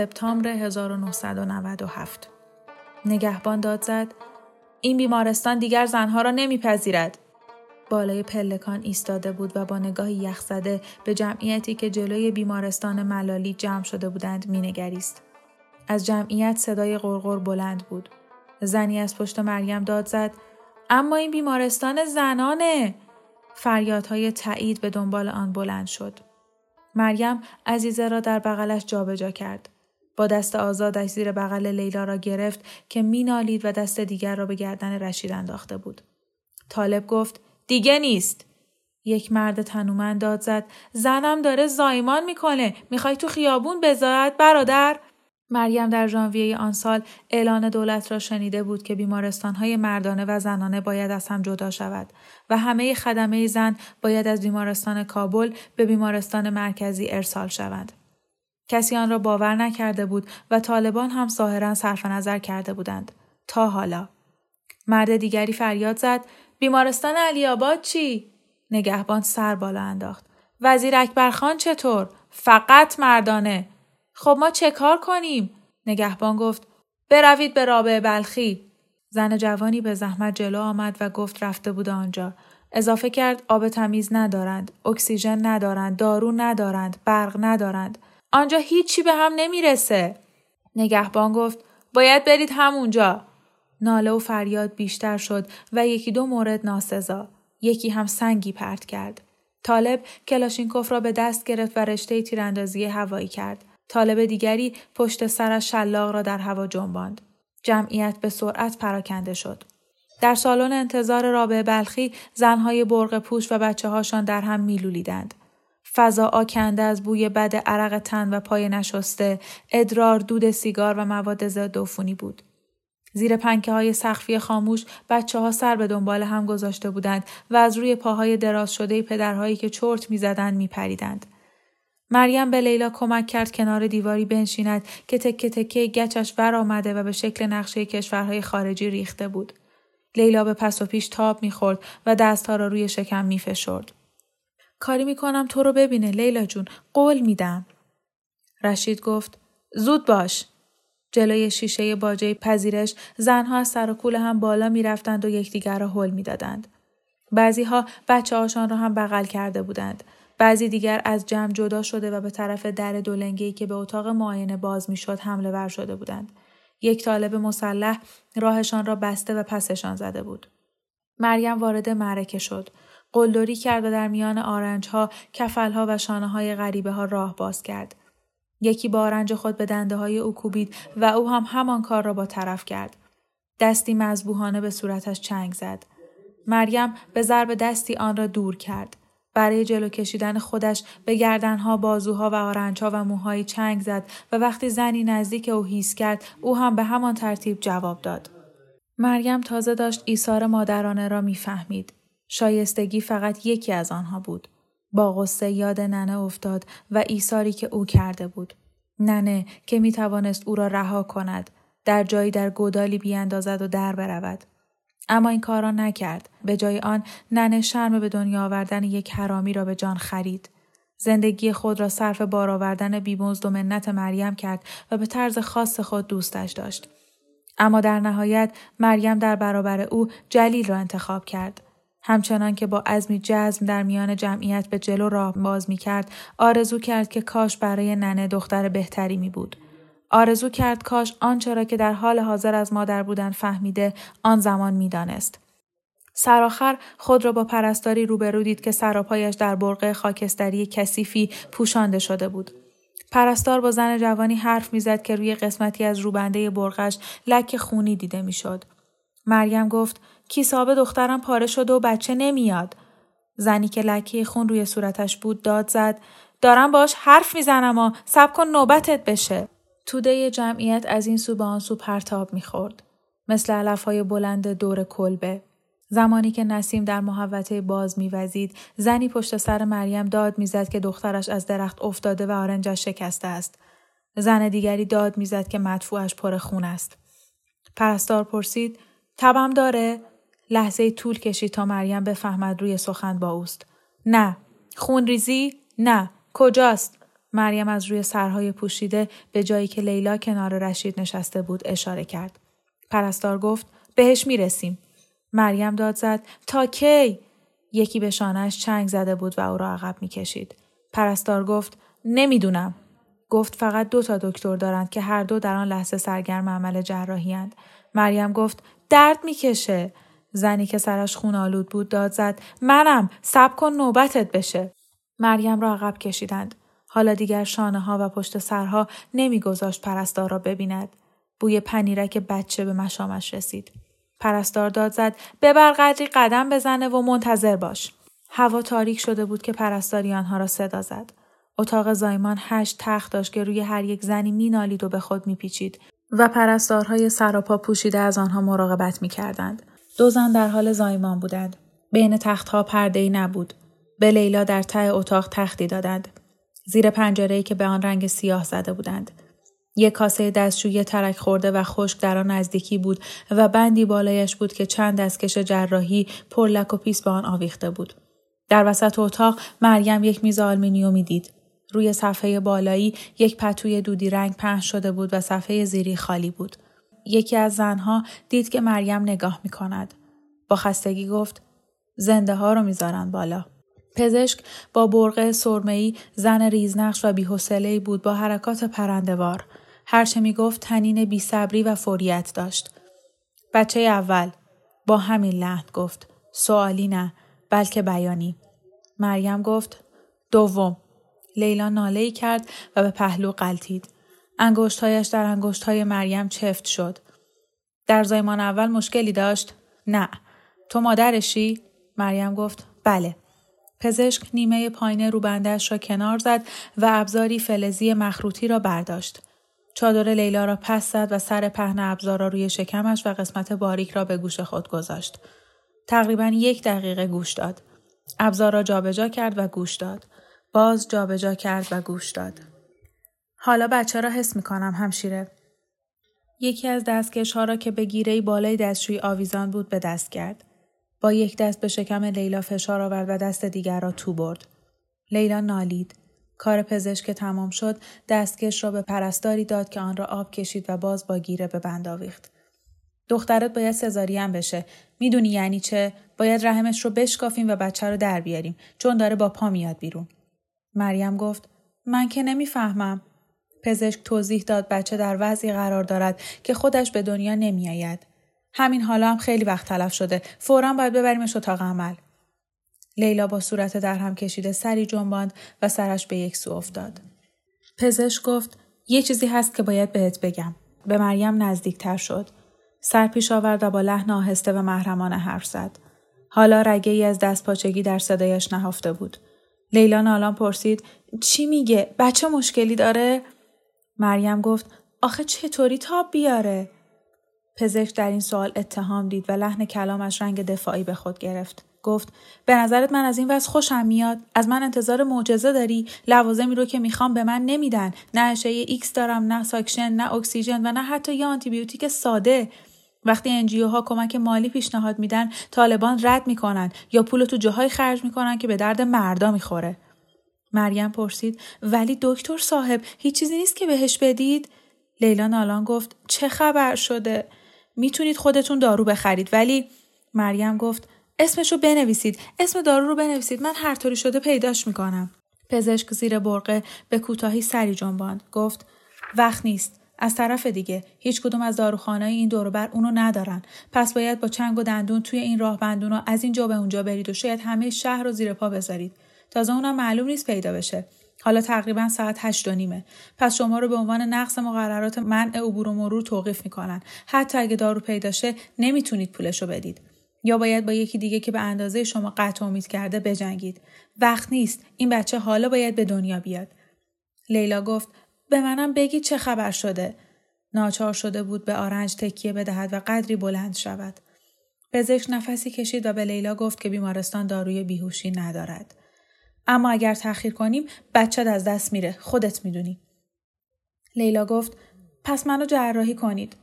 سپتامبر 1997 نگهبان داد زد این بیمارستان دیگر زنها را نمیپذیرد. بالای پلکان ایستاده بود و با نگاهی یخ زده به جمعیتی که جلوی بیمارستان ملالی جمع شده بودند مینگریست. از جمعیت صدای غرغر بلند بود. زنی از پشت مریم داد زد اما این بیمارستان زنانه. فریادهای تایید به دنبال آن بلند شد. مریم عزیزه را در بغلش جابجا کرد. با دست آزادش زیر بغل لیلا را گرفت که مینالید و دست دیگر را به گردن رشید انداخته بود. طالب گفت دیگه نیست. یک مرد تنومند داد زد زنم داره زایمان می‌کنه می‌خوای تو خیابون بذارد برادر مریم در ژانویه آن سال اعلان دولت را شنیده بود که بیمارستانهای مردانه و زنانه باید از هم جدا شود و همه خدمه زن باید از بیمارستان کابل به بیمارستان مرکزی ارسال شوند. کسی آن را باور نکرده بود و طالبان هم ظاهرا صرف نظر کرده بودند. تا حالا. مرد دیگری فریاد زد بیمارستان علی آباد چی؟ نگهبان سر بالا انداخت. وزیر اکبرخان چطور؟ فقط مردانه. خب ما چه کار کنیم؟ نگهبان گفت بروید به رابع بلخی. زن جوانی به زحمت جلو آمد و گفت رفته بود آنجا. اضافه کرد آب تمیز ندارند، اکسیژن ندارند، دارو ندارند، برق ندارند. آنجا هیچی به هم نمی‌رسه. نگهبان گفت باید برید همونجا. ناله و فریاد بیشتر شد و یکی دو مورد ناسزا. یکی هم سنگی پرت کرد. طالب کلاشینکوف را به دست گرفت و رشته تیراندازی هوایی کرد. طالب دیگری پشت سرش شلاق را در هوا جنباند. جمعیت به سرعت پراکنده شد. در سالن انتظار رابع بلخی زنهای برق پوش و بچه هاشان در هم میلولیدند. فضا آکنده از بوی بد عرق تن و پای نشسته، ادرار، دود سیگار و مواد ضد عفونی بود. زیر پنکه های سخفی خاموش بچه ها سر به دنبال هم گذاشته بودند و از روی پاهای دراز شده پدرهایی که چرت می‌زدند میپریدند. مریم به لیلا کمک کرد کنار دیواری بنشیند که تکه تکه گچش ور آمده و به شکل نقشه کشورهای خارجی ریخته بود. لیلا به پس و پیش تاب می‌خورد و دستها را روی شکم میفشرد. کاری می‌کنم تو رو ببینه لیلا جون قول میدم. رشید گفت زود باش. جلوی شیشه باجه پذیرش زنها از سر و کول هم بالا می‌رفتند و یکدیگر را حل می‌دادند. بعضیها بچه هاشان را هم بغل کرده بودند. بعضی دیگر از جمع جدا شده و به طرف در دولنگی که به اتاق معاینه باز می‌شد حمله ور شده بودند. یک طالب مسلح راهشان را بسته و پسشان زده بود. مریم وارد معرکه شد. قلدری کرد و در میان آرنج ها، کفل ها و شانه های غریبه ها راه باز کرد. یکی با آرنج خود به دنده های او کوبید و او هم همان کار را با طرف کرد. دستی مذبوحانه به صورتش چنگ زد. مریم به ضرب دستی آن را دور کرد. برای جلو کشیدن خودش به گردنها، بازوها و آرنجها و موهایی چنگ زد و وقتی زنی نزدیک او هیس کرد او هم به همان ترتیب جواب داد. مریم تازه داشت ایثار مادرانه را می‌فهمید. شایستگی فقط یکی از آنها بود. با غصه یاد ننه افتاد و ایثاری که او کرده بود. ننه که می توانست او را رها کند. در جایی در گودالی بیاندازد و در برود. اما این کار را نکرد. به جای آن ننه شرم به دنیا آوردن یک حرامی را به جان خرید. زندگی خود را صرف بار آوردن بیمزد و منت مریم کرد و به طرز خاص خود دوستش داشت. اما در نهایت مریم در برابر او جلیل را انتخاب کرد. همچنان که با عزمی جزم در میان جمعیت به جلو راه باز می کرد، آرزو کرد که کاش برای ننه دختر بهتری می بود. آرزو کرد کاش آنچه را که در حال حاضر از مادر بودن فهمیده آن زمان می‌دانست. سرآخر خود را با پرستاری روبرو دید که سراپایش در برقه خاکستری کثیفی پوشانده شده بود. پرستار با زن جوانی حرف می‌زد که روی قسمتی از روبنده برقش لک خونی دیده می‌شد. مریم گفت کیساب دخترم پاره شده و بچه نمیاد. زنی که لکه خون روی صورتش بود داد زد دارم باش حرف می‌زنم و سب کن نوبتت بشه. توده جمعیت از این سو به آن سو پرتاب می‌خورد. مثل علف های بلند دور کلبه. زمانی که نسیم در محوطه باز میوزید زنی پشت سر مریم داد می‌زد که دخترش از درخت افتاده و آرنجش شکسته است زن دیگری داد می‌زد که مدفوعش پر خون است پرستار پرسید تبم داره لحظه طول کشید تا مریم بفهمد روی سخن با اوست. نه. خون ریزی؟ نه. کجاست؟ مریم از روی سرهای پوشیده به جایی که لیلا کنار رشید نشسته بود اشاره کرد. پرستار گفت بهش می‌رسیم. مریم داد زد تا کی؟ یکی به شانهش چنگ زده بود و او را عقب می‌کشید. پرستار گفت نمی‌دونم. گفت فقط دو تا دکتر دارند که هر دو در آن لحظه سرگرم عمل جراحی هند. مریم گفت درد می‌کشه. زنی که سرش خون آلود بود داد زد منم سب کن نوبتت بشه مریم را عقب کشیدند حالا دیگر شانه ها و پشت سرها نمیگذاشت پرستار را ببیند بوی پنیرک بچه به مشامش رسید پرستار داد زد ببر قدری قدم بزنه و منتظر باش. هوا تاریک شده بود که پرستاری آنها را صدا زد. اتاق زایمان هشت تخت داشت که روی هر یک زنی مینالید و به خود میپیچید و پرستارهای سراپا پوشیده از آنها مراقبت می‌کردند. دو زن در حال زایمان بودند. بین تختها پرده نبود. به لیلا در ته اتاق تختی دادند. زیر پنجره که به آن رنگ سیاه زده بودند. یک کاسه دستشویی ترک خورده و خشک در آن نزدیکی بود و بندی بالایش بود که چند دستکش جراحی پر لک و پیس به آن آویخته بود. در وسط اتاق مریم یک میز آلمینیومی دید. روی صفحه بالایی یک پتوی دودی رنگ پهن شده بود و صفحه زیری خالی بود. یکی از زنها دید که مریم نگاه می کند. با خستگی گفت زنده ها رو می‌ذارن بالا. پزشک با برقه سرمه‌ای زن ریزنقش و بی‌حوصله‌ای بود با حرکات پرندوار. هرچه می گفت تنین بی صبری و فوریت داشت. بچه اول با همین لحن گفت سوالی نه بلکه بیانی. مریم گفت دوم. لیلا ناله کرد و به پهلو قلتید. انگشتهایش در انگشتهای مریم چفت شد. در زایمان اول مشکلی داشت؟ نه. تو مادرشی؟ مریم گفت بله. پزشک نیمه پایین روبندهش را کنار زد و ابزاری فلزی مخروطی را برداشت. چادر لیلا را پس زد و سر پهن ابزار را روی شکمش و قسمت باریک را به گوش خود گذاشت. تقریبا یک دقیقه گوش داد. ابزار را جابجا کرد و گوش داد. باز جابجا کرد و گوش داد. حالا بچه را حس می کنم همشیره. یکی از دستکش ها را که به گیره بالای دستشوی آویزان بود به دست کرد. با یک دست به شکم لیلا فشار آورد و دست دیگر را تو برد. لیلا نالید. کار پزشک تمام شد دستکش را به پرستاری داد که آن را آب کشید و باز با گیره به بند آویخت دخترت باید سزارین بشه می‌دونی یعنی چه باید رحمش رو بشکافیم و بچه رو در بیاریم چون داره با پا میاد بیرون مریم گفت من که نمی‌فهمم پزشک توضیح داد بچه در وضعی قرار دارد که خودش به دنیا نمیآید همین حالا هم خیلی وقت تلف شده فورا باید ببریمش اتاق عمل لیلا با صورت در هم کشیده سری جنباند و سرش به یک سو افتاد. پزشک گفت یه چیزی هست که باید بهت بگم. به مریم نزدیکتر شد. سر پیش آورد و با لحن آهسته و محرمانه حرف زد. حالا رگه ای از دستپاچگی در صدایش نهفته بود. لیلا نالان پرسید چی میگه؟ بچه مشکلی داره؟ مریم گفت آخه چطوری تاب بیاره؟ پزشک در این سوال اتهام دید و لحن کلامش رنگ دفاعی به خود گرفت. گفت به نظرت من از این وضع خوشم میاد؟ از من انتظار معجزه داری؟ لوازمی رو که می‌خوام به من نمیدن. نه اشعه ایکس دارم نه ساکشن نه اکسیژن و نه حتی یه آنتیبیوتیک ساده. وقتی انجیو ها کمک مالی پیشنهاد میدن طالبان رد می‌کنن یا پول تو جاهای خرج می‌کنن که به درد مردا می‌خوره. مریم پرسید ولی دکتر صاحب هیچ چیزی نیست که بهش بدید؟ لیلا نالان گفت چه خبر شده؟ می‌تونید خودتون دارو بخرید ولی مریم گفت اسمشو بنویسید اسم دارو رو بنویسید من هر طوری شده پیداش می‌کنم. پزشک زیر برقه به کوتاهی سری جنباند گفت وقت نیست از طرف دیگه هیچ کدوم از داروخانه این بر اونو ندارن. پس باید با چنگ و دندون توی این راه بندونا از اینجا به اونجا برید و شاید همه شهر رو زیر پا بذارید. تازه اونم معلوم نیست پیدا بشه. حالا تقریبا ساعت هشت و نیمه. پس شما رو به عنوان نقص مقررات منع عبور و مرور توقیف می‌کنن. حتی اگه دارو پیدا شه نمی‌تونید پولشو بدید. یا باید با یکی دیگه که به اندازه شما قطع امید کرده بجنگید. وقت نیست. این بچه حالا باید به دنیا بیاد. لیلا گفت به منم بگید چه خبر شده. ناچار شده بود به آرنج تکیه بدهد و قدری بلند شود. پزشک نفسی کشید و به لیلا گفت که بیمارستان داروی بیهوشی ندارد. اما اگر تأخیر کنیم بچت از دست میره. خودت می‌دونی. لیلا گفت پس منو جراحی کنید.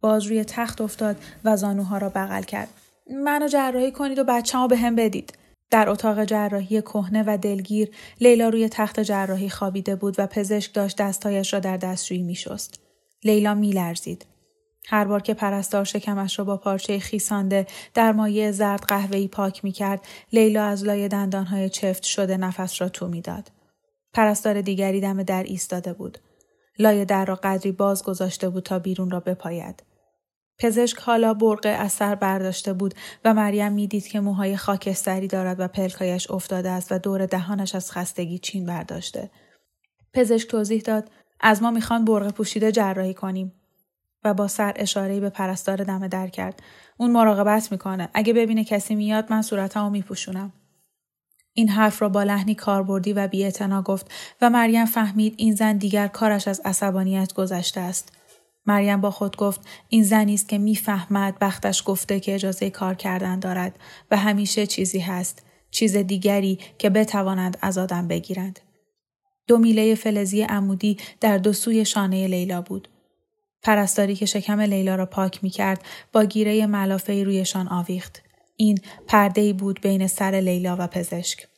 باز روی تخت افتاد و زانوها را بغل کرد. منو جراحی کنید و بچه‌مو به هم بدید. در اتاق جراحی کهنه و دلگیر لیلا روی تخت جراحی خوابیده بود و پزشک داشت دستایش را در دستشویی میشست. لیلا میلرزید. هر بار که پرستار شکمش را با پارچه خیسانده در مایه زرد قهوه‌ای پاک می‌کرد لیلا از لای دندانهای چفت شده نفس را تو می‌داد. پرستار دیگری دم در ایستاده بود. لای در را قدری باز گذاشته بود تا بیرون را بپاید. پزشک حالا برقه از سر برداشته بود و مریم می‌دید که موهای خاکستری دارد و پلکایش افتاده است و دور دهانش از خستگی چین برداشته. پزشک توضیح داد از ما می‌خوان برقه پوشیده جراحی کنیم. و با سر اشارهی به پرستار دم در کرد. اون مراقبت می‌کنه. اگه ببینه کسی میاد من صورتمو میپوشونم. این حرف را با لحنی کاربردی و بیاعتنا گفت و مریم فهمید این زن دیگر کارش از عصبانیت گذشته است. مریم با خود گفت این زنی است که می‌فهمد بختش گفته که اجازه کار کردن دارد و همیشه چیزی هست چیز دیگری که بتوانند از آدم بگیرند دو میله فلزی عمودی در دو سوی شانه لیلا بود پرستاری که شکم لیلا را پاک می کرد با گیره ملافه رویشان آویخت. این پرده بود بین سر لیلا و پزشک.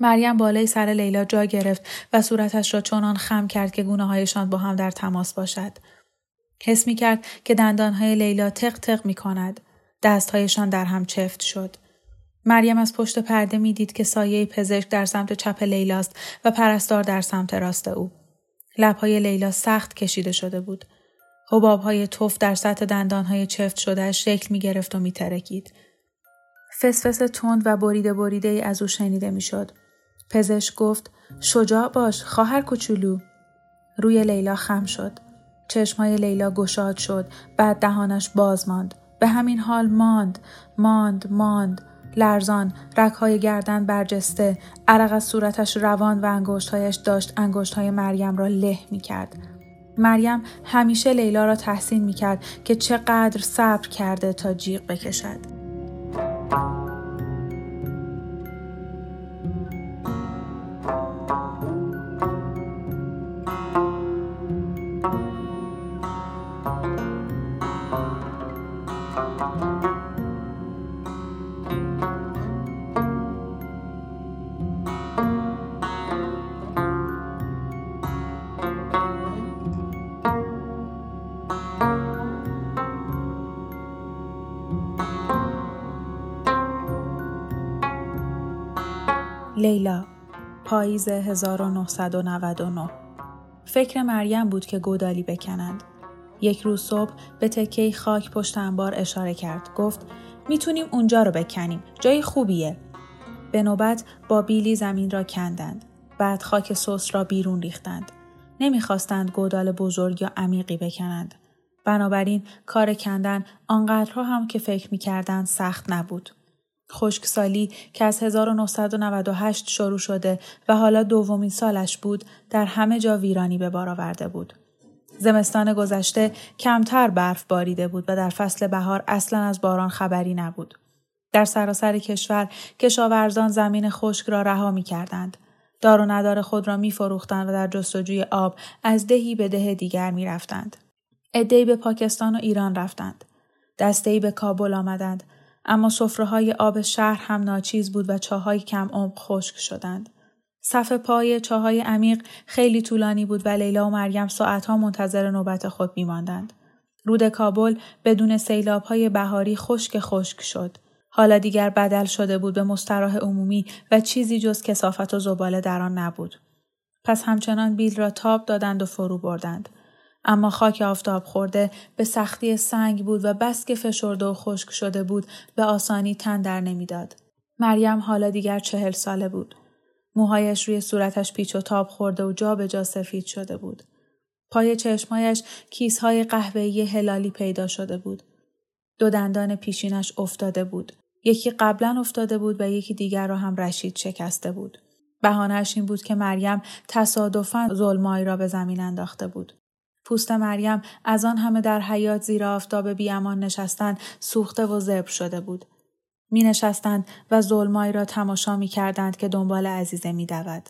مریم بالای سر لیلا جا گرفت و صورتش را چنان خم کرد که گونه هایشان با هم در تماس باشد. حس می کرد که دندانهای لیلا تق تق می کند. دستهایشان در هم چفت شد. مریم از پشت پرده می دید که سایه پزشک در سمت چپ لیلاست و پرستار در سمت راست او. لبهای لیلا سخت کشیده شده بود. حبابهای توف در سطح دندانهای چفت شده شکل می گرفت و می ترکید. فسفس تند و بریده بریده ای از او شنیده می شد. پزشک گفت شجاع باش خواهر کوچولو روی لیلا خم شد چشمای لیلا گشاد شد بعد دهانش باز ماند به همین حال ماند ماند ماند لرزان رکهای گردن برجسته عرق از صورتش روان و انگشتهایش داشت انگشتهای مریم را له می کرد. مریم همیشه لیلا را تحسین می کرد که چقدر صبر کرده تا جیغ بکشد. لیلا پاییز 1999 فکر مریم بود که گودالی بکنند. یک روز صبح به تکه خاک پشت انبار اشاره کرد. گفت می‌تونیم اونجا رو بکنیم. جای خوبیه. به نوبت با بیلی زمین را کندند. بعد خاک سوس را بیرون ریختند. نمی‌خواستند گودال بزرگ یا عمیقی بکنند. بنابراین کار کندن آنقدرها هم که فکر می‌کردند سخت نبود. خشکسالی که از 1998 شروع شده و حالا دومین سالش بود در همه جا ویرانی به بار آورده بود. زمستان گذشته کمتر برف باریده بود و در فصل بهار اصلا از باران خبری نبود. در سراسر کشور کشاورزان زمین خشک را رها می کردند. دار و ندار خود را می فروختند و در جستجوی آب از دهی به ده دیگر می رفتند. ادهی به پاکستان و ایران رفتند. دستهی به کابل آمدند اما های آب شهر هم ناچیز بود و چاهای کم عمق خشک شدند. صف پای چاهای عمیق خیلی طولانی بود و لیلا و مریم ساعتها منتظر نوبت خود میماندند. رود کابل بدون سیلاب های بهاری خشک خشک شد. حالا دیگر بدل شده بود به مستراح عمومی و چیزی جز کسافت و زباله در آن نبود. پس همچنان بیل را تاب دادند و فرو بردند. اما خاک آفتاب خورده به سختی سنگ بود و بس که فشرده و خشک شده بود به آسانی تن در نمی‌داد. مریم حالا دیگر چهل ساله بود. موهایش روی صورتش پیچ و تاب خورده و جا به جا سفید شده بود. پای چشمایش کیسهای قهوه‌ای هلالی پیدا شده بود. دو دندان پیشینش افتاده بود. یکی قبلا افتاده بود و یکی دیگر را هم رشید شکسته بود. بهانهش این بود که مریم تصادفاً ظلمایی را به زمین انداخته بود. پوست مریم از آن همه در حیات زیر آفتاب بیامان نشستن سوخته و زبر شده بود. می نشستند و ظلمایی را تماشا می کردند که دنبال عزیزه می دود.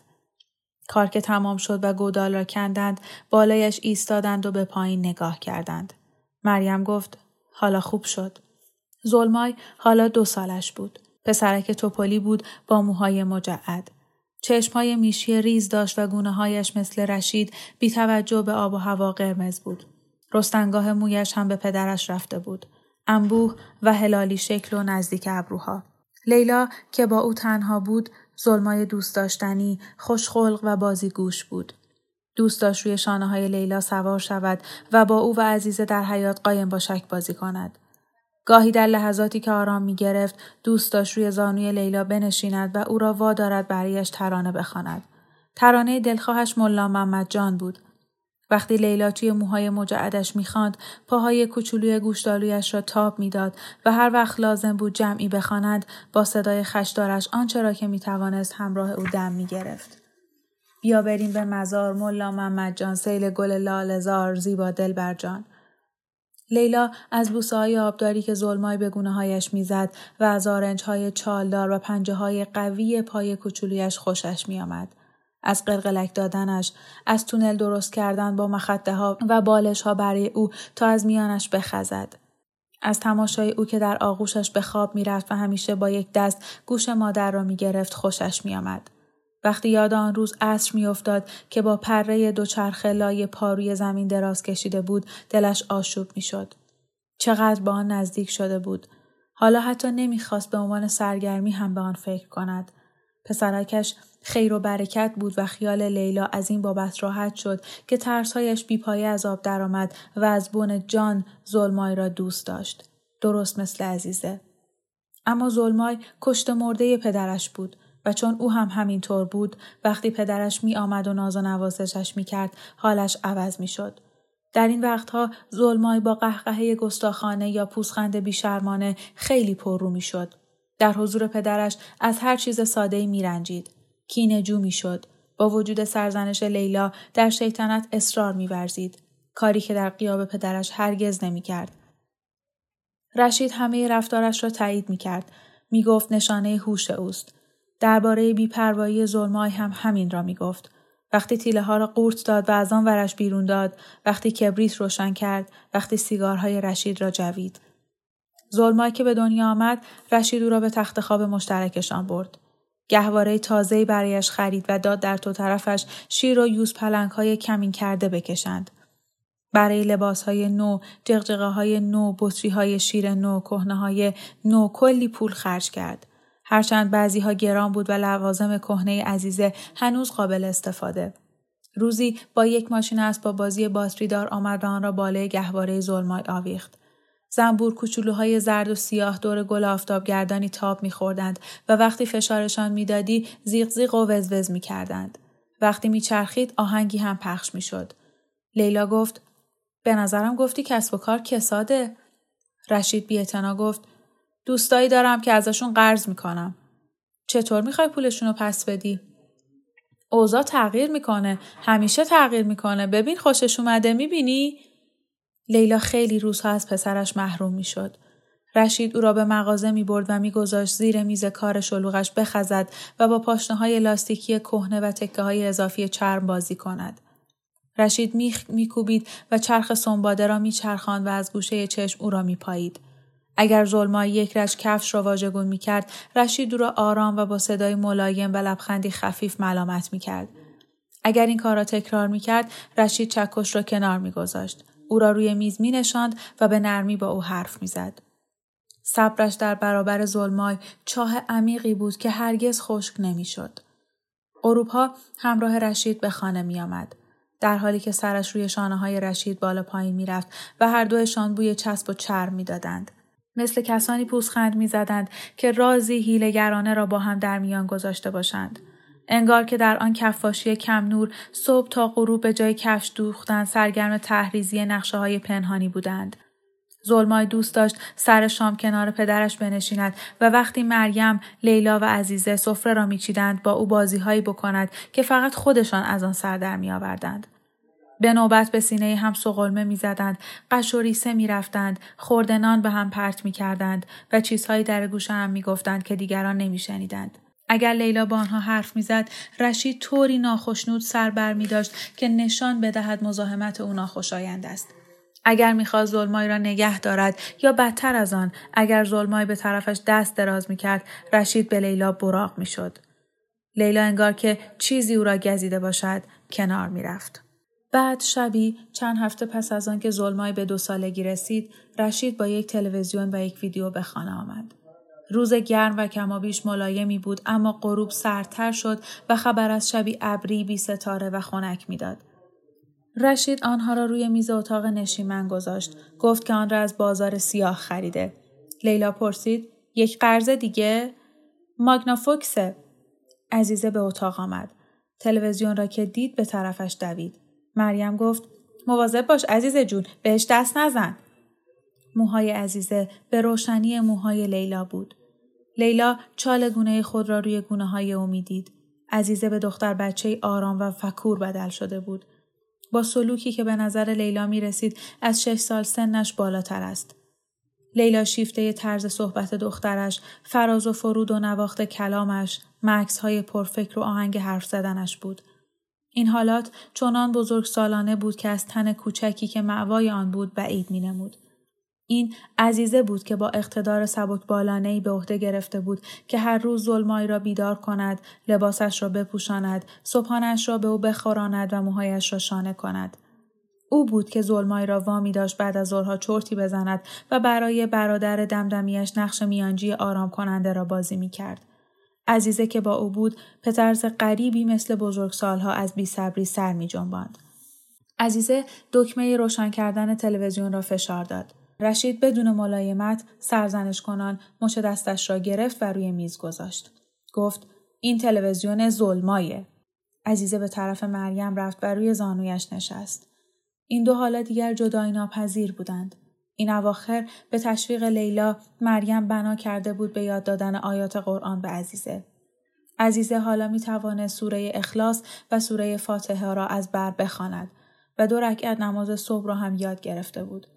کار که تمام شد و گودال را کندند بالایش ایستادند و به پایین نگاه کردند. مریم گفت حالا خوب شد. ظلمای حالا دو سالش بود. پسرک توپلی بود با موهای مجعد. چشمهای میشی ریز داشت و گونه هایش مثل رشید بی توجه به آب و هوا قرمز بود. رستنگاه مویش هم به پدرش رفته بود. انبوه و هلالی شکل و نزدیک ابروها. لیلا که با او تنها بود ظلمای دوست داشتنی، خوشخلق و بازیگوش بود. دوست داشت روی شانه های لیلا سوار شود و با او و عزیزه در حیات قایم با شک بازی کند. گاهی در لحظاتی که آرام می گرفت دوست داشت روی زانوی لیلا بنشیند و او را وادارد برایش ترانه بخواند. ترانه دلخواهش ملا محمد جان بود. وقتی لیلا توی موهای مجعدش می‌خواند پاهای کوچولوی گوشتالویش را تاب می‌داد و هر وقت لازم بود جمعی بخواند با صدای خشدارش آنچه را که می‌توانست همراه او دم می‌گرفت بیا بریم به مزار ملا محمد جان سیل گل لالزار زیبا دل بر جان لیلا از بوسه های آبداری که ظلمای به گونه هایش می‌زد و از آرنج های چالدار و پنجه های قوی پای کوچولویش خوشش میآمد. از قلقلک دادنش، از تونل درست کردن با مخده ها و بالش ها برای او تا از میانش بخزد. از تماشای او که در آغوشش به خواب می‌رفت و همیشه با یک دست گوش مادر را می‌گرفت خوشش میآمد. وقتی یاد آن روز عصر میافتاد که با پره دوچرخه لای پاروی زمین دراز کشیده بود دلش آشوب می‌شد چقدر با آن نزدیک شده بود حالا حتی نمی‌خواست به عنوان سرگرمی هم به آن فکر کند پسرکش خیر و برکت بود و خیال لیلا از این بابت راحت شد که ترسهایش بیپایه از آب درآمد و از بون جان ظلمای را دوست داشت. درست مثل عزیزه. اما ظلمای کشت مرده پدرش بود چون او هم همینطور بود وقتی پدرش می آمد و ناز و نوازشش می کرد حالش عوض می شد. در این وقتها ظلمای با قهقهه گستاخانه یا پوسخند بیشرمانه خیلی پررو می شد. در حضور پدرش از هر چیز ساده می رنجید. کینه جو می شد. با وجود سرزنش لیلا در شیطنت اصرار می ورزید. کاری که در قیاب پدرش هرگز نمی کرد. رشید همه رفتارش را تایید می کرد. می گفت نشانه هوش اوست. درباره بیپروایی ظلمای هم همین را می گفت. وقتی تیله ها را قورت داد و از آن ورش بیرون داد، وقتی کبریت روشن کرد، وقتی سیگارهای رشید را جوید. ظلمای که به دنیا آمد، رشید او را به تخت خواب مشترکشان برد. گهواره تازه‌ای برایش خرید و داد در تو طرفش شیر و یوز پلنگ های کمین کرده بکشند. برای لباس های نو، جغجغه های نو، بطری های شیر نو، کهنه های نو کلی پول خرج کرد. هرچند بعضی ها گران بود و لوازم کهنه عزیزه هنوز قابل استفاده. روزی با یک ماشین اسباب بازی باتریدار آمد و آن را بالای گهواره ظلمای آویخت. زنبور کوچولوهای زرد و سیاه دور گل آفتابگردانی تاب میخوردند و وقتی فشارشان می‌دادی زیغ زیغ و وزوز می‌کردند. وقتی میچرخید آهنگی هم پخش می‌شد. لیلا گفت به نظرم گفتی کسب و کار کساده. رشید بیعتنا گفت دوستایی دارم که ازشون قرض می‌کنم. چطور می‌خوای پولشون رو پس بدی؟ اوضاع تغییر می‌کنه. همیشه تغییر می‌کنه. ببین خوشش اومده می‌بینی؟ لیلا خیلی روزها از پسرش محروم می‌شد. رشید او را به مغازه می برد و میگذاشت زیر میز کار شلوغش بخزد و با پاشنه های لاستیکی کهنه و تکه های اضافی چرم بازی کند. رشید میخ میکوبید و چرخ سنباده را میچرخاند و از گوشه چشم او را میپایید. اگر ظلمای یک رش کفش را واژگون می‌کرد رشید را آرام و با صدای ملایم و لبخندی خفیف ملامت می‌کرد اگر این کار را تکرار می‌کرد رشید چکش را کنار میگذاشت او را روی میز می نشاند و به نرمی با او حرف می زد. صبرش در برابر ظلمای چاه عمیقی بود که هرگز خشک نمی‌شد. اروپا همراه رشید به خانه می آمد. در حالی که سرش روی شانه های رشید بالا پایین می رفت و هر دوشان بوی چسب و چرم می دادند. مثل کسانی پوزخند می زدند که رازی هیلگرانه را با هم در میان گذاشته باشند. انگار که در آن کفاشی کم نور صبح تا غروب به جای کفش دوختن سرگرم تحریزی نقشه های پنهانی بودند. زلمای دوست داشت سر شام کنار پدرش بنشیند و وقتی مریم، لیلا و عزیزه سفره را میچیدند با او بازیهایی بکند که فقط خودشان از آن سر در میآوردند. به نوبت به سینه هم سقلمه می‌زدند. قش و ریسه می‌رفتند خوردنان به هم پرت می‌کردند و چیزهایی در گوش هم می‌گفتند که دیگران نمیشنیدند. اگر لیلا با آنها حرف می‌زد رشید طوری ناخشنود سر بر می داشت که نشان بدهد مزاحمت او ناخوشایند است. اگر می‌خواست ظلمای را نگه دارد یا بدتر از آن اگر ظلمای به طرفش دست دراز می‌کرد رشید به لیلا براق می‌شد. لیلا انگار که چیزی او را گزیده باشد کنار می‌رفت. بعد شبی چند هفته پس از آنکه ظلمای به دو سالگی رسید رشید با یک تلویزیون و یک ویدیو به خانه آمد روز گرم و کمابیش ملایمی بود اما غروب سردتر شد و خبر از شبی ابری بی ستاره و خنک می‌داد رشید آنها را روی میز اتاق نشیمن گذاشت. گفت که آن را از بازار سیاه خریده. لیلا پرسید یک قرض دیگه؟ ماگنا فوکسه. عزیزه به اتاق آمد. تلویزیون را که دید به طرفش دوید. مریم گفت مواظب باش عزیزه جون بهش دست نزن. موهای عزیزه به روشنی موهای لیلا بود. لیلا چال گونه خود را روی گونه های او می‌دید. عزیزه به دختر بچه آرام و فکور بدل شده بود. با سلوکی که به نظر لیلا می رسید از شش سال سنش بالاتر است. لیلا شیفته طرز صحبت دخترش، فراز و فرود و نواخت کلامش، مکس های پرفکر و آهنگ حرف زدنش بود. این حالات چنان بزرگ سالانه بود که از تن کوچکی که معوای آن بود بعید می نمود. این عزیزه بود که با اقتدار سبک بالانه به عهده گرفته بود که هر روز ظلمایی را بیدار کند، لباسش را بپوشاند، صبحانش را به او بخوراند و موهایش را شانه کند. او بود که ظلمایی را وامی داشت بعد از ظهرها چرتی بزند و برای برادر دمدمیش نقش میانجی آرام کننده را بازی می کرد. عزیزه که با او بود پترز غریبی مثل بزرگسالها از بیصبری سر می جنباند. عزیزه دکمه روشن کردن تلویزیون را فشار داد. رشید بدون ملایمت سرزنش کنان مچ دستش را گرفت و روی میز گذاشت. گفت این تلویزیون ظلمایه. عزیزه به طرف مریم رفت و روی زانویش نشست. این دو حالا دیگر جدای ناپذیر بودند. این اواخر به تشویق لیلا مریم بنا کرده بود به یاد دادن آیات قرآن به عزیزه. عزیزه حالا می توانه سوره اخلاص و سوره فاتحه را از بر بخواند و دو رکعت نماز صبح را هم یاد گرفته بود.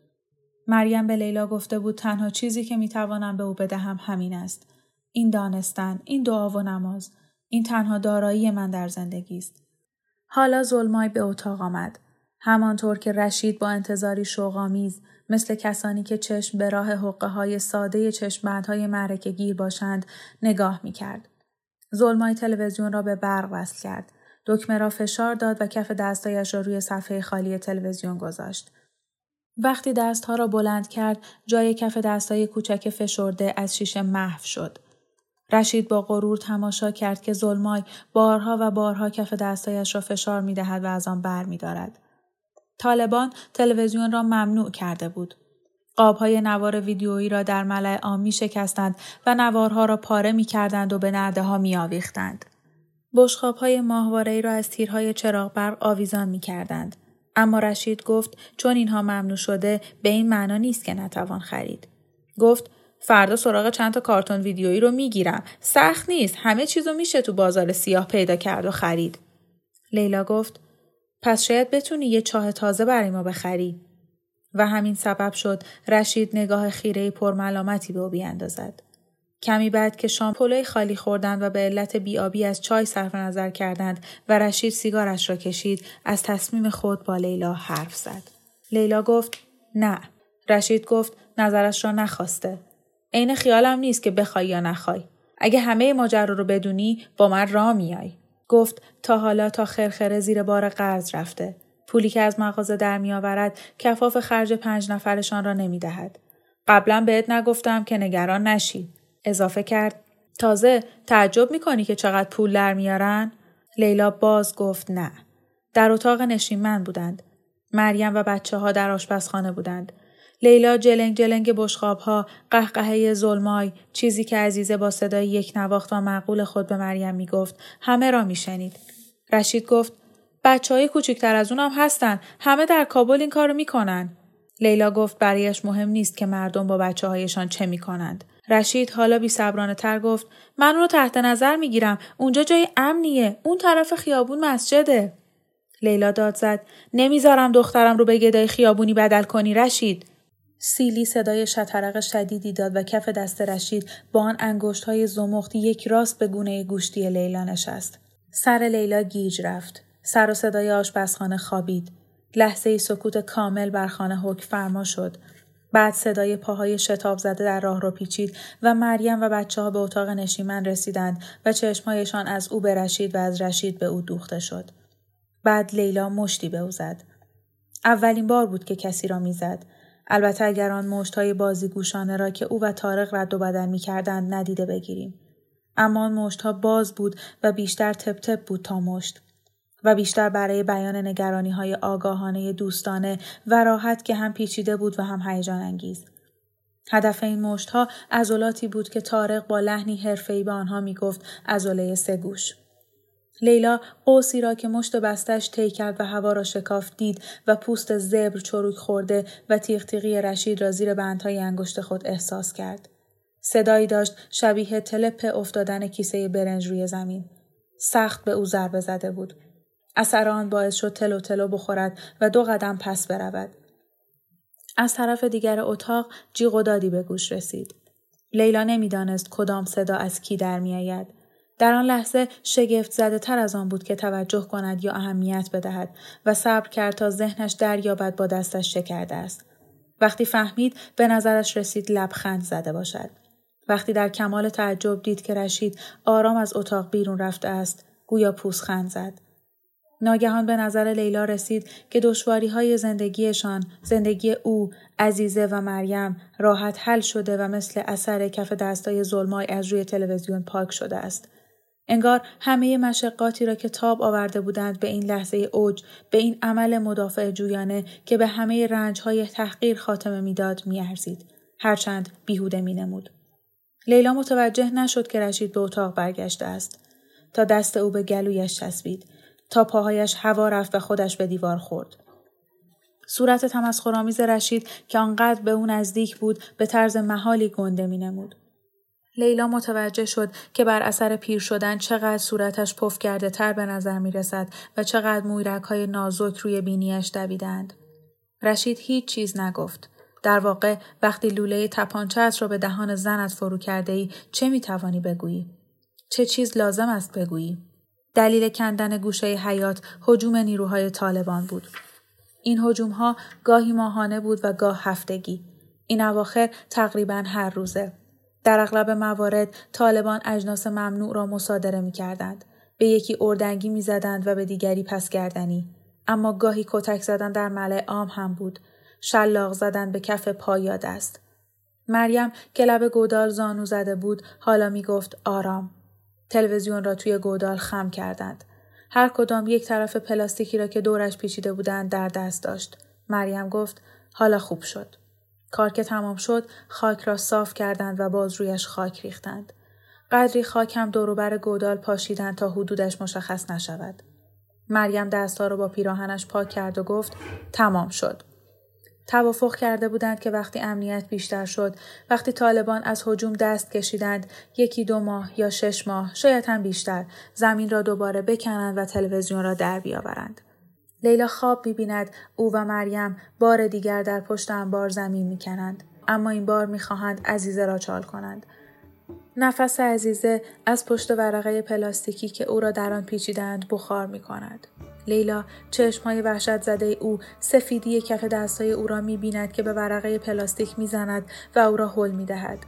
مریم به لیلا گفته بود تنها چیزی که می‌توانم به او بدهم همین است. این دانستن، این دعا و نماز، این تنها دارایی من در زندگی است. حالا ظلمای به اتاق آمد. همانطور که رشید با انتظاری شوقآمیز مثل کسانی که چشم به راه حقه های ساده چشمبندهای معرکه گیر باشند نگاه می کرد. ظلمای تلویزیون را به برق وصل کرد. دکمه را فشار داد و کف دستایش را روی صفحه خالی تلویزیون گذاشت. وقتی دستها را بلند کرد جای کف دستهای کوچک فشرده از شیشه محو شد. رشید با غرور تماشا کرد که ظلمای بارها و بارها کف دستایش را فشار می دهد و از آن بر می دارد. طالبان تلویزیون را ممنوع کرده بود. قابهای نوار ویدیویی را در ملع عام می شکستند و نوارها را پاره می کردند و به نرده ها می آویختند. بشخاب های ماهواره را از تیرهای چراغ برق آویزان می کردند. اما رشید گفت چون اینها ممنوع شده به این معنا نیست که نتوان خرید. گفت فردا سراغ چند تا کارتون ویدیویی رو می‌گیرم. سخت نیست. همه چیزو میشه تو بازار سیاه پیدا کرد و خرید. لیلا گفت پس شاید بتونی یه چاه تازه برای ما بخری. و همین سبب شد رشید نگاه خیره پرملامتی به او بیاندازد. کمی بعد که شام پلوی خالی خوردند و به علت بیابی از چای صرف نظر کردند و رشید سیگارش را کشید از تصمیم خود با لیلا حرف زد. لیلا گفت نه. رشید گفت نظرش را نخواسته. عین خیالم نیست که بخوای یا نخوای. اگه همه ماجرا رو بدونی با من را میای. گفت تا حالا تا خرخره زیر بار قرض رفته. پولی که از مغازه در میآورد کفاف خرج پنج نفرشان را نمی دهد. قبلا بهت نگفتم که نگران نشی. اضافه کرد. تازه تعجب می کنی که چقدر پول در میارن؟ لیلا باز گفت نه. در اتاق نشیمن بودند. مریم و بچه ها در آشپزخانه بودند. لیلا جلنگ جلنگ بشخاب ها، قهقهه ظلمای، چیزی که عزیزه با صدای یک نواخت و معقول خود به مریم می گفت، همه را می شنید. رشید گفت، بچه های کوچکتر از اونم هستن. همه در کابل این کارو می‌کنن. لیلا گفت برایش مهم نیست که مردم با بچه هایشان چه می‌کنند. رشید حالا بی تر گفت من رو تحت نظر می‌گیرم. اونجا جای امنیه. اون طرف خیابون مسجده. لیلا داد زد نمی‌ذارم دخترم رو به گدای خیابونی بدل کنی رشید. سیلی صدای شطرق شدیدی داد و کف دست رشید با آن انگشت های زمخت یک راست به گونه گوشتی لیلا نشست. سر لیلا گیج رفت. سر و صدای آشپزخانه خوابید. لحظه سکوت کامل بر خانه حک فرما شد. بعد صدای پاهای شتاب زده در راه رو پیچید و مریم و بچه ها به اتاق نشیمن رسیدند و چشمهایشان از او به رشید و از رشید به او دوخته شد. بعد لیلا مشتی به او زد. اولین بار بود که کسی را می‌زد. البته اگر آن مشت های بازی گوشانه را که او و تارق رد و بدل می کردند ندیده بگیریم. اما آن مشت ها باز بود و بیشتر تپ تپ بود تا مشت. و بیشتر برای بیان نگرانی های آگاهانه دوستانه و راحت که هم پیچیده بود و هم هیجان انگیز. هدف این مشت ها ازولاتی بود که تارق با لحنی حرفه‌ای به آنها می‌گفت ازوله سگوش. لیلا قوسی را که مشت بستش طی کرد و هوا را شکاف دید و پوست زبر چروک خورده و تیغتیغی رشید را زیر بندهای انگشت خود احساس کرد. صدایی داشت شبیه تلپ افتادن کیسه برنج روی زمین. سخت به او ضربه زده بود. اثر آن باعث شد تلو تلو بخورد و دو قدم پس برود. از طرف دیگر اتاق جیغ و دادی به گوش رسید. لیلا نمی‌دانست کدام صدا از کی در میآید. در آن لحظه شگفت زده تر از آن بود که توجه کند یا اهمیت بدهد و صبر کرد تا ذهنش دریابد با دستش چه کرده است. وقتی فهمید به نظرش رسید لبخند زده باشد. وقتی در کمال تعجب دید که رشید آرام از اتاق بیرون رفته است گویا پوسخند زد. ناگهان به نظر لیلا رسید که دشواری های زندگیشان، زندگی او، عزیزه و مریم راحت حل شده و مثل اثر کف دستای ظلمای از روی تلویزیون پاک شده است. انگار همه مشقاتی را که تاب آورده بودند به این لحظه اوج به این عمل مدافع جویانه که به همه رنجهای تحقیر خاتمه می‌داد میارزید. هرچند بیهوده مینمود. لیلا متوجه نشد که رشید به اتاق برگشته است. تا دست او به گلویش چسبید. تا پاهایش هوا رفت و خودش به دیوار خورد. صورت تمسخرآمیز رشید که آنقدر به او نزدیک بود به طرز محالی گنده مینمود. لیلا متوجه شد که بر اثر پیر شدن چقدر صورتش پف کرده تر به نظر می رسد و چقدر مویرک های نازک روی بینیش دویدند. رشید هیچ چیز نگفت. در واقع وقتی لوله تپانچت را به دهان زنت فرو کرده ای چه می توانی بگویی؟ چه چیز لازم است بگویی؟ دلیل کندن گوشه حیات حجوم نیروهای طالبان بود. این حجوم ها گاهی ماهانه بود و گاه هفتگی. این اواخر تقریبا هر روزه. در اغلب موارد طالبان اجناس ممنوع را مصادره می کردند. به یکی اردنگی می زدند و به دیگری پس گردنی. اما گاهی کتک زدن در ملع عام هم بود. شلاق زدن به کف پای یا دست. مریم که لب گودال زانو زده بود حالا می گفت آرام. تلویزیون را توی گودال خم کردند. هر کدام یک طرف پلاستیکی را که دورش پیچیده بودند در دست داشت. مریم گفت حالا خوب شد. کار که تمام شد خاک را صاف کردند و باز رویش خاک ریختند. قدری خاک هم دوروبر گودال پاشیدند تا حدودش مشخص نشود. مریم دستها را با پیراهنش پاک کرد و گفت تمام شد. توافق کرده بودند که وقتی امنیت بیشتر شد، وقتی طالبان از حجوم دست کشیدند، یکی دو ماه یا شش ماه، شاید هم بیشتر، زمین را دوباره بکنند و تلویزیون را در بیاورند. لیلا خواب می‌بیند او و مریم بار دیگر در پشت انبار زمین می‌کنند اما این بار می‌خواهند عزیزه را چال کنند نفس عزیزه از پشت ورقه پلاستیکی که او را در آن پیچیدند بخار می کند. لیلا چشم های وحشت زده او سفیدی کف دستای او را می بیند که به ورقه پلاستیک می زند و او را حل می دهد.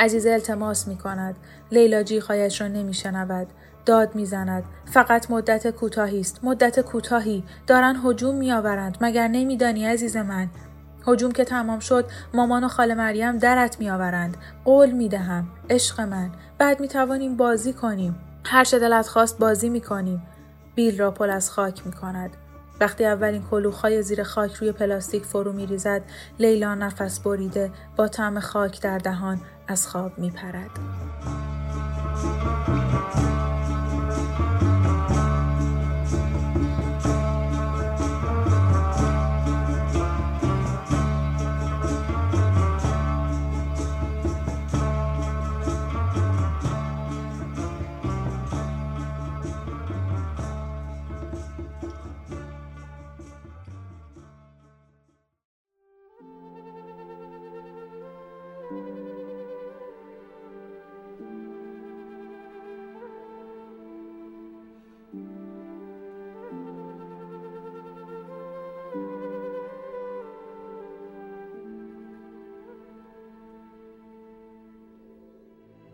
عزیزه التماس می کند. لیلا جیغهایش را نمی شنود. داد می‌زند. فقط مدت کوتاهی است. مدت کوتاهی. دارن هجوم میآورند. مگر نمیدانی عزیز من؟ هجوم که تمام شد مامان و خاله مریم درت میآورند. قول می‌دهم. عشق من. بعد می‌توانیم بازی کنیم. هر چه دلت خواست بازی می‌کنیم. بیل را پل از خاک می‌کند. وقتی اولین کلوخهای زیر خاک روی پلاستیک فرو میریزد لیلا نفس بریده با طعم خاک در دهان از خواب میپرد.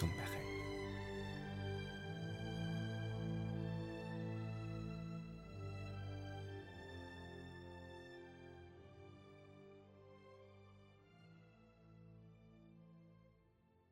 tombe.